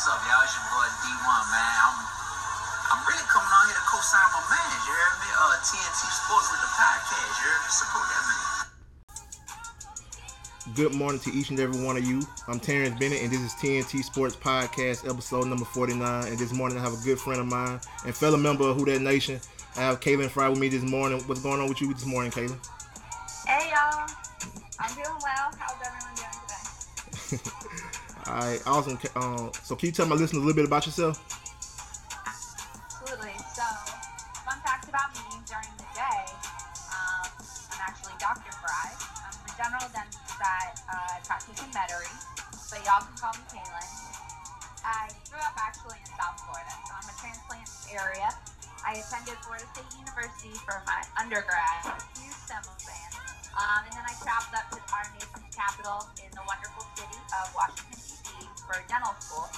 what's up, y'all? It's your boy D1, man. I'm I'm really coming on here to co-sign my man. You me? Uh, TNT Sports with the podcast. You me? Support that man. Good morning to each and every one of you. I'm Terrence Bennett, and this is TNT Sports Podcast, episode number 49. And this morning, I have a good friend of mine and fellow member of Who That Nation. I have Kaylin Fry with me this morning. What's going on with you this morning, Kaylin? All right, awesome. Um, so, can you tell my listeners a little bit about yourself? Absolutely. So, fun fact about me during the day, um, I'm actually Dr. Fry. I'm the general dentist at uh, practice in Metairie, but y'all can call me Kaylin. I grew up actually in South Florida, so I'm a transplant area. I attended Florida State University for my undergrad, huge Seminoles fan. Um, and then I traveled up to our nation's capital in the wonderful city of Washington, D.C. for dental school,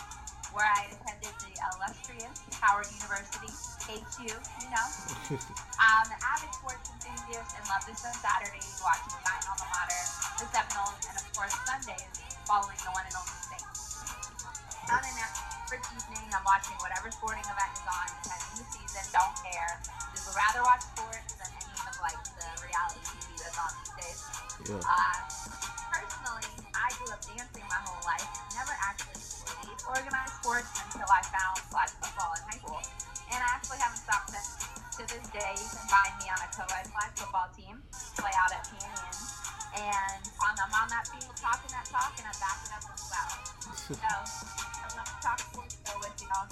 where I attended the illustrious Howard University, HU, you know. I'm an avid sports enthusiast and love to spend Saturdays watching my alma mater, the Seminoles, and of course Sundays following the one and only Saints. On an average evening, I'm watching whatever sporting event is on, depending on the season, don't care. Just would rather watch sports than any of like the reality TV that's on these days. Yeah. Uh, personally, I grew up dancing my whole life. To this day, you can find me on a co-ed flag football team, play out at Canyon. And on, I'm on that field talking that talk, and I back it up as well. So, I'm going to talk sports show with y'all.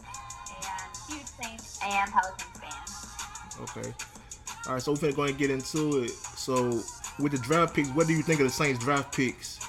And huge Saints and Pelicans fan. Okay. All right, so we're going to get into it. So, with the draft picks, what do you think of the Saints draft picks?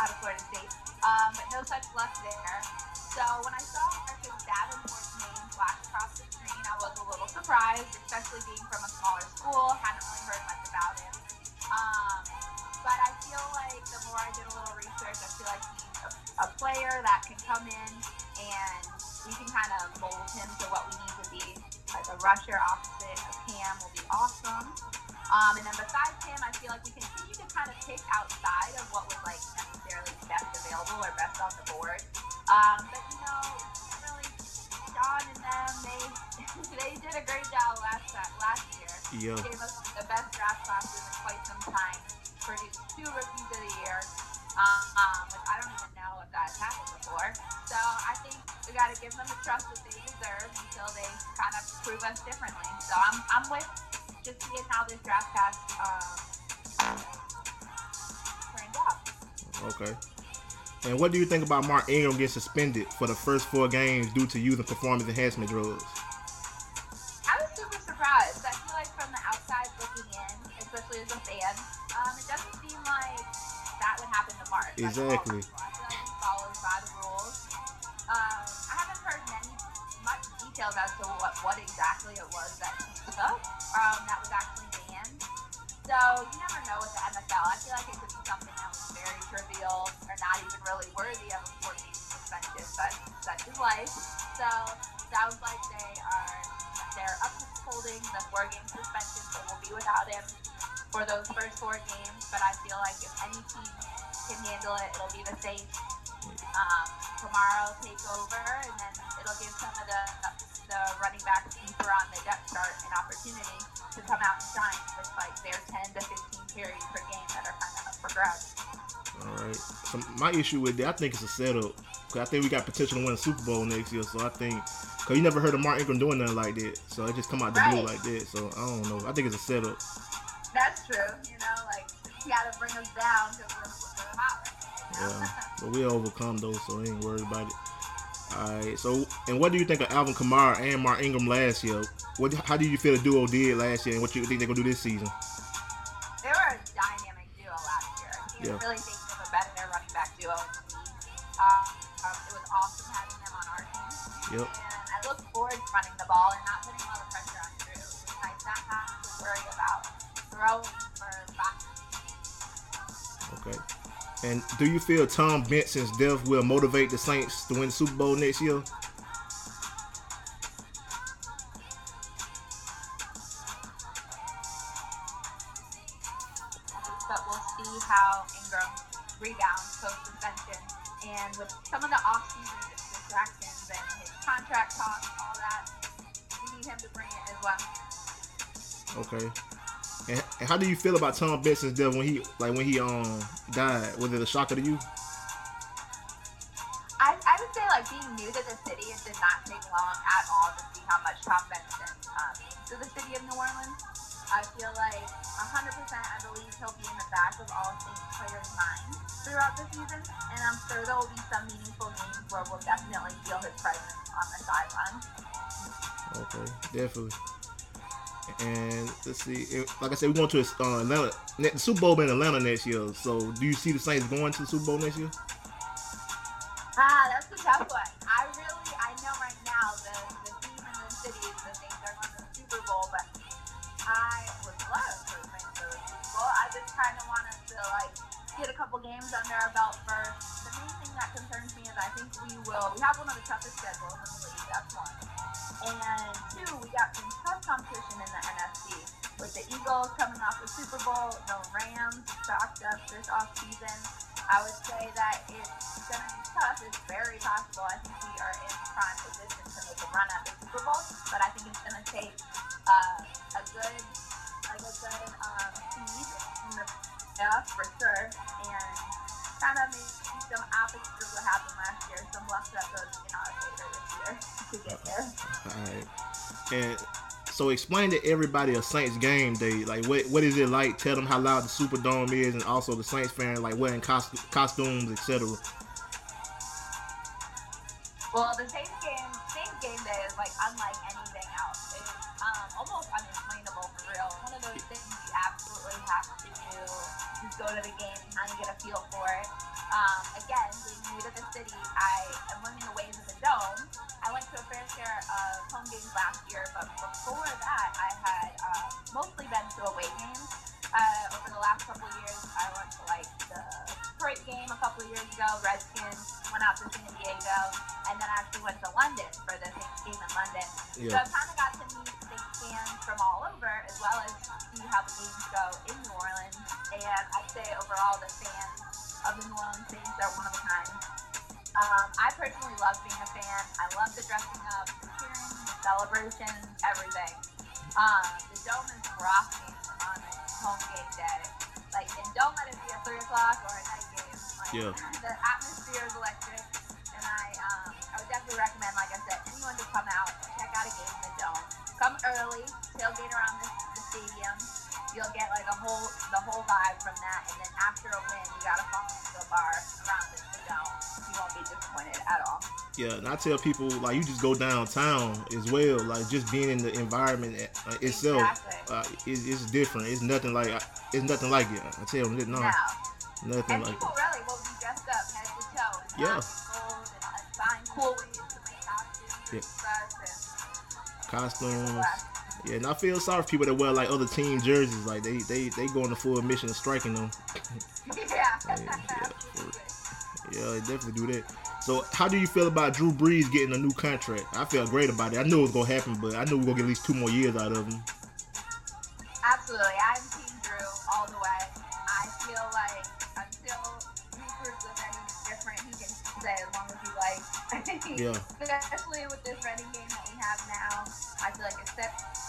Out of Florida State. Um, but no such luck there. So when I saw Marcus Davenport's name flash across the screen, I was a little surprised, especially being from a smaller school. Hadn't really heard much about him. Um, but I feel like the more I did a little research, I feel like he's a, a player that can come in and we can kind of mold him to what we need to be. Like a rusher opposite of Cam will be awesome. Um, and then besides him, I feel like we continue to kind of pick outside of what was like necessarily best available or best on the board. Um, but you know, really, John and them, they they did a great job last last year. Yeah. Gave us the best draft classes in quite some time. Produced two rookies of the year. Um, um, which I don't even know if that's happened before. So I think we got to give them the trust that they deserve until they kind of prove us differently. So I'm, I'm with just seeing how this draft class um, turned out. Okay. And what do you think about Mark Ingram getting suspended for the first four games due to using performance enhancement drugs? I was super surprised. I feel like from the outside looking in, especially as a fan, um, it doesn't seem like that would happen to Mark. Exactly. Like details as to what, what exactly it was that he took um, that was actually banned. So you never know with the NFL. I feel like it could be something that was very trivial or not even really worthy of a 14 suspension, but such is life. So sounds like they are they're upholding the four game suspension, so we'll be without him for those first four games. But I feel like if any team can handle it, it'll be the Saints. Um, Kamara take over, and then it'll give some of the the running back deeper on the depth chart an opportunity to come out and shine with like their 10 to 15 carries per game that are kind of up for grabs. All right. So my issue with that, I think it's a setup. Cause I think we got potential to win a Super Bowl next year. So I think, cause you never heard of Mark Ingram doing nothing like that. So it just come out the blue like that. So I don't know. I think it's a setup. That's true. You know, like you got to bring us down because we're, we're hot. Right now, you know? Yeah, but we overcome those, so I ain't worried about it. All right. So, and what do you think of Alvin Kamara and Mark Ingram last year? What? How did you feel the duo did last year, and what you think they're gonna do this season? They were a dynamic duo last year. I can't Yeah. really think of a better running back duo in the league. Um, um, it was awesome having them on our team. Yep. And I look forward to running the ball and not putting a lot of pressure on Drew. It's nice not have to worry about throwing for five. Okay. And do you feel Tom Benson's death will motivate the Saints to win the Super Bowl next year? But we'll see how Ingram rebounds post suspension. And with some of the off-season distractions and his contract talks, all that, we need him to bring it as well. Okay. And, and how do you feel about Tom Benson's death when he like when he um died? Was it a shocker to you? I, I would say like being new to the city, it did not take long at all to see how much Tom Benson uh, means to the city of New Orleans. I feel like 100% I believe he'll be in the back of all Saints players' minds throughout the season, and I'm sure there will be some meaningful games where we'll definitely feel his presence on the sideline. Okay, definitely. And let's see, like I said, we're going to uh, Atlanta. The Super Bowl in Atlanta next year. So, do you see the Saints going to the Super Bowl next year? Ah, that's a tough one. I really, I know right now the, the team in the city is the Saints are going to the Super Bowl, but I would love for the Super Bowl. I just kind of want to like get a couple games under our belt first. The main thing that concerns me is I think we will. We have one of the toughest schedules And two, we got some tough competition in the NFC with the Eagles coming off the Super Bowl, the Rams stocked up this offseason. I would say that it's going to be tough. It's very possible. I think we are in prime position to make a run at the Super Bowl, but I think it's going to take uh, a good, like a good um, seed in the playoffs for sure, and kind of maybe some opposite of what happened last year. Some luck that goes in our favor this year to get there. All right. And so, explain to everybody a Saints game day. Like, what what is it like? Tell them how loud the Superdome is, and also the Saints fans like wearing cost- costumes, etc. Well, the Saints game, Saints game day is like unlike anything else. It's um, almost unexplainable for real. One of those things you absolutely have to do. Just go to the game and kind of get a feel for it. Um, again, being new to the city, I am learning the ways of the dome. I went to a fair share of home games last year, but before that, I had uh, mostly been to away games. Uh, over the last couple of years, I went to like the Detroit game a couple of years ago, Redskins, went out to San Diego, and then I actually went to London for the game in London. So Yeah. I kind of got to meet Saints fans from all over, as well as see how the games go in New Orleans. And I'd say overall, the fans of the New Orleans Saints are one of a kind. Um, I personally love being a fan. I love the dressing up, the cheering, the celebrations, everything. Um, the dome is rocking on a home game day. Like, and don't let it be a three o'clock or a night game. Like, Yeah. the atmosphere is electric, and I, um, I would definitely recommend, like I said, anyone to come out, check out a game in the dome. Come early, tailgate around the, the stadium. You'll get like a whole, the whole vibe from that, and then after a win, you gotta follow to a bar around the, the dome. You won't be disappointed at all. Yeah, and I tell people like you just go downtown as well. Like just being in the environment uh, itself Exactly. uh, is it's different. It's nothing like it's nothing like it. I tell them, no, Now, nothing and like people it. really will be dressed up head to toe. Yeah. Gold and uh, find cool ways to make costumes Yeah. Costumes. Yeah, and I feel sorry for people that wear like other team jerseys. Like they they they go on the full mission of striking them. yeah. yeah, Yeah, they definitely do that. So, how do you feel about Drew Brees getting a new contract? I feel great about it. I knew it was gonna happen, but I knew we were gonna get at least two more years out of him. Absolutely. I'm Team Drew all the way. I feel like until he proves that he's different, he can stay as long as he likes. Yeah. Especially with this running game that we have now, I feel like it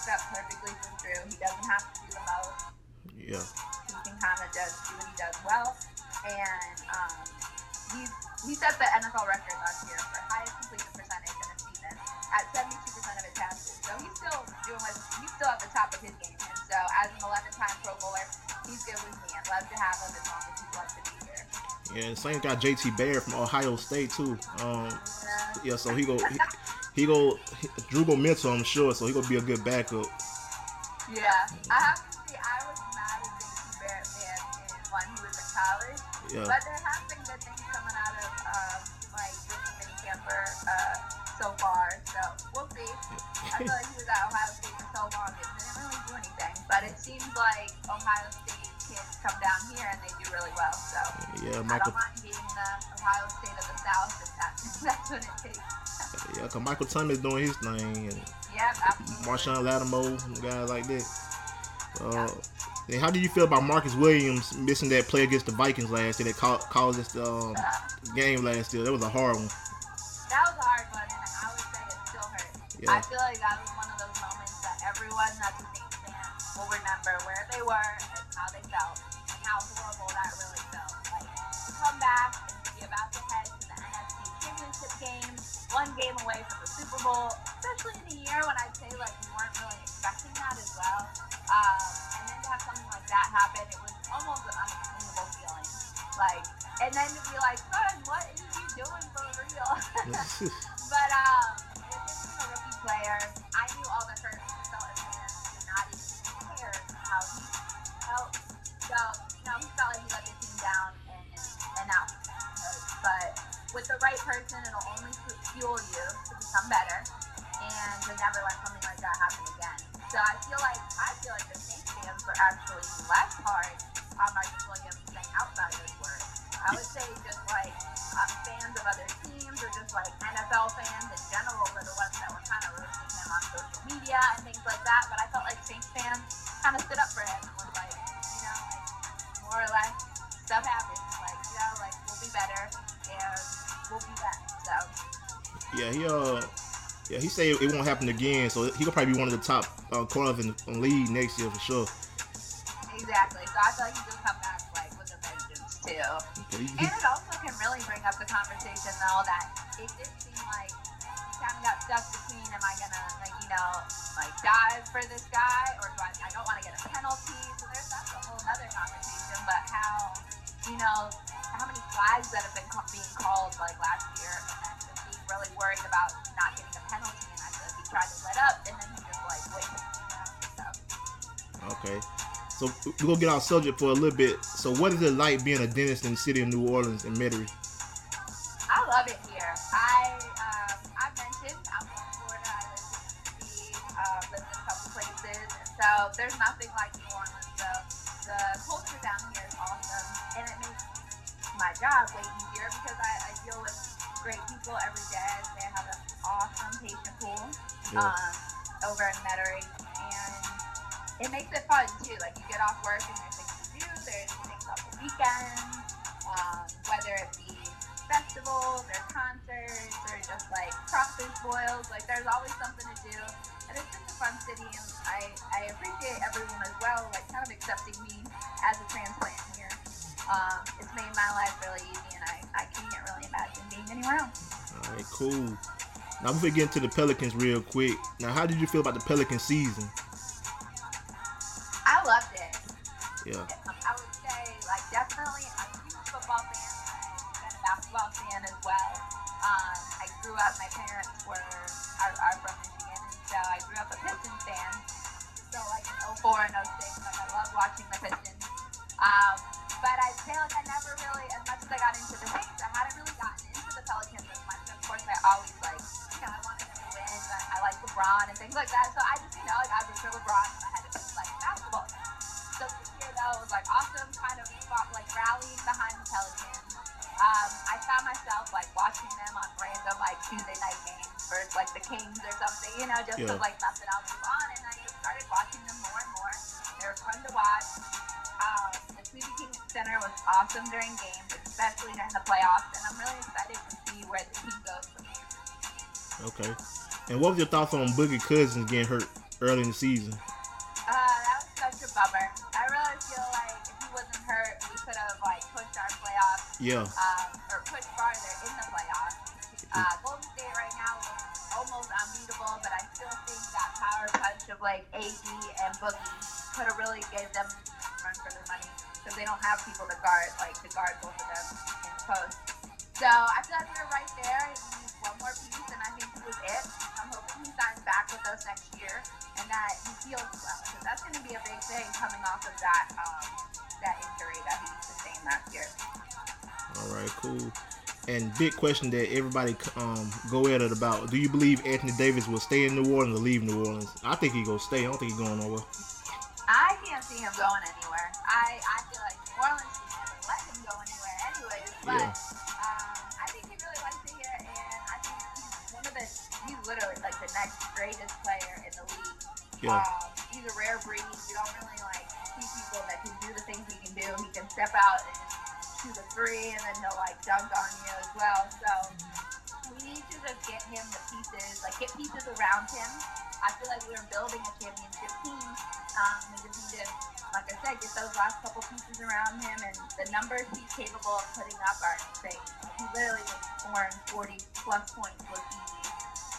up perfectly for Drew. He doesn't have to do the most. Yeah. He can kind of just do what he does well. And um, he's, he set the NFL record last year for highest completion percentage in a season at 72% of his passes. So he's still doing what he's still at the top of his game. And so as an 11-time Pro Bowler, he's good with me. I'd love to have him as long as he'd love to be here. Yeah, same got JT Barrett from Ohio State too. Um, Yeah. yeah, so he go he, he go Drew go mentor, I'm sure, so he gonna be a good backup. Yeah, I have to say I was mad at JT Barrett fan in when he was in college, Yeah. but there have been good things coming out of um, like Ricky Minicamper uh, so far. So we'll see. I feel like he was at Ohio State for so long and didn't really do anything, but it seems like Ohio State kids come down here and they do really well. So Yeah, Michael. I don't mind being the Ohio State of the South if that's, if that's what it takes. Yeah, cause Michael Thomas doing his thing and Yep. Marshon Lattimore, guys like that. Uh, and how do you feel about Marcus Williams missing that play against the Vikings last year that ca- caused this um, game last year? That was a hard one. That was a hard one, and I would say it still hurts. Yeah. I feel like that was one of those moments that everyone that's a Saints fan will remember where they were and how they felt and how horrible that really felt. Like come back one game away from the Super Bowl, especially in a year when I'd say like we weren't really expecting that as well. Um, and then to have something like that happen, it was almost an unexplainable feeling. Like, and then to be like, son, what is he doing for real? But um, him being a rookie player, we'll be back. So Yeah, he uh, yeah, he said it won't happen again, so he could probably be one of the top uh, corners in the league next year for sure. exactly. So I feel like he will come back like with a vengeance too. He- And it also can really bring up the conversation though that it did seem like he kind of got stuck between am I gonna like you know like dive for this guy or do I, I don't want to get a penalty so there's that's a whole other conversation but how you know how many flags that have been being called like last year and just being really worried about not getting a penalty and I feel like he tried to let up and then he just like so Okay. So we're gonna get our subject for a little bit. So what is it like being a dentist in the city of New Orleans and Metairie? Whether it be festivals or concerts or just like crawfish boils. Like there's always something to do, and it's just a fun city. And I I appreciate everyone as well, like kind of accepting me as a transplant here. Um, it's made my life really easy, and I I can't really imagine being anywhere else. All right, cool. Now before we get into the Pelicans real quick. Now, how did you feel about the Pelican season? I loved it. Yeah. I the Pistons. Um, but I'd say, like, I never really, as much as I got into the Saints, I hadn't really gotten into the Pelicans as much. Of course, I always, like, you know, I wanted to win, but I like LeBron and things like that. So I just, you know, like, I root for LeBron, I had to pick, like, basketball. So this year though was like awesome, kind of fought, like rallying behind the Pelicans. Um, I found myself like watching them on random like Tuesday night games versus like the Kings or something, you know, just Yeah. like was awesome during games, especially during the playoffs, and I'm really excited to see where the team goes from here. Okay. And what was your thoughts on Boogie Cousins getting hurt early in the season? Uh, that was such a bummer. I really feel like if he wasn't hurt, we could have like pushed our playoffs Yeah. um, or pushed farther in the playoffs. Uh, Golden State right now looks almost unbeatable, but I still think that power punch of like AD and Boogie could have really gave them they don't have people to guard like to guard both of them in post. So I feel like we were right there. We need one more piece, and I think he was it. I'm hoping he signs back with us next year and that he heals well So that's going to be a big thing coming off of that um, that injury that he sustained last year. All right, cool. And big question that everybody um go at it about: Do you believe Anthony Davis will stay in New Orleans or leave New Orleans? I think he gonna stay. I don't think he's going nowhere. Step out and shoot a three, and then he'll like dunk on you as well. So we need to just get him the pieces, like get pieces around him. I feel like we're building a championship team. Um, we just need to, like I said, get those last couple pieces around him, and the numbers he's capable of putting up are insane. He literally was scoring 40 plus points was easy.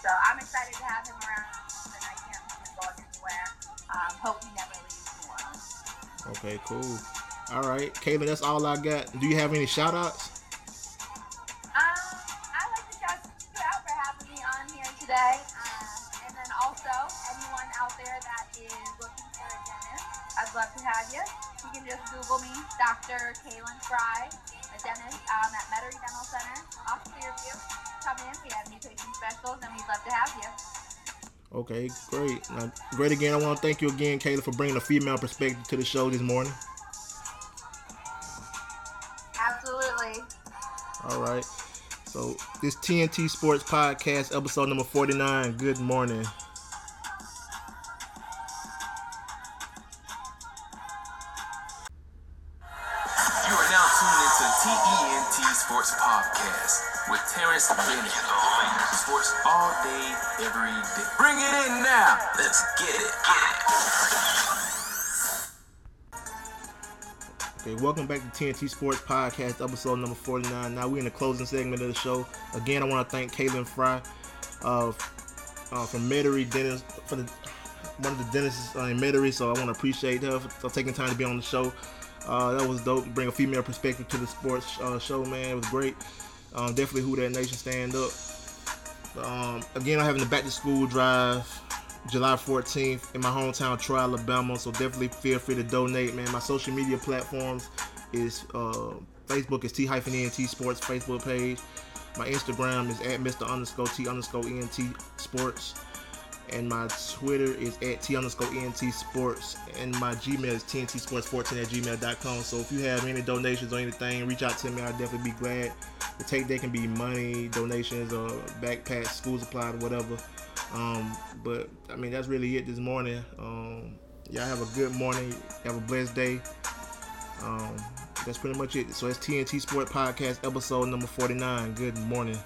So I'm excited to have him around, and I can't see him going anywhere. Um, hope he never leaves New Orleans. Okay, cool. All right, Caitlin, that's all I got. Do you have any shout outs? Um, I'd like to shout out for having me on here today. And then also, anyone out there that is looking for a dentist, I'd love to have you. You can just Google me, Dr. Kaylin Fry, a dentist um, at Metairie Dental Center off Clearview. Come in, we have new patient specials, and we'd love to have you. Okay, great. Now, great again. I want to thank you again, Caitlin, for bringing a female perspective to the show this morning. All right. So this TNT Sports Podcast, episode number 49. Good morning. You are now tuned into TENT Sports Podcast with Terrence Bennett. Sports all day, every day. Bring it in now. Let's get it. Welcome back to TNT Sports Podcast, episode number 49. Now we're in the closing segment of the show. Again, I want to thank Caitlin Fry uh, uh, from Metairie Dentist for the one of the dentists uh, in Metairie, so I want to appreciate her for, for taking time to be on the show. Uh, that was dope. Bring a female perspective to the sports uh, show, man. It was great. Um, definitely who that nation stand up. Um, again, I'm having the back to school drive July 14th in my hometown, Troy, Alabama. So definitely feel free to donate, man. My social media platforms is uh, Facebook is T-ENT Sports Facebook page. My Instagram is at Mr. underscore T underscore ENT Sports. And my Twitter is at T underscore ENT Sports. And my Gmail is TNT Sports 14 at gmail.com. So if you have any donations or anything, reach out to me. I'd definitely be glad to take. They can be money, donations, or backpacks, school supplies, whatever. Um, but I mean, that's really it this morning. Um, y'all have a good morning. Have a blessed day. Um, that's pretty much it. So it's TNT Sport Podcast, episode number 49. Good morning.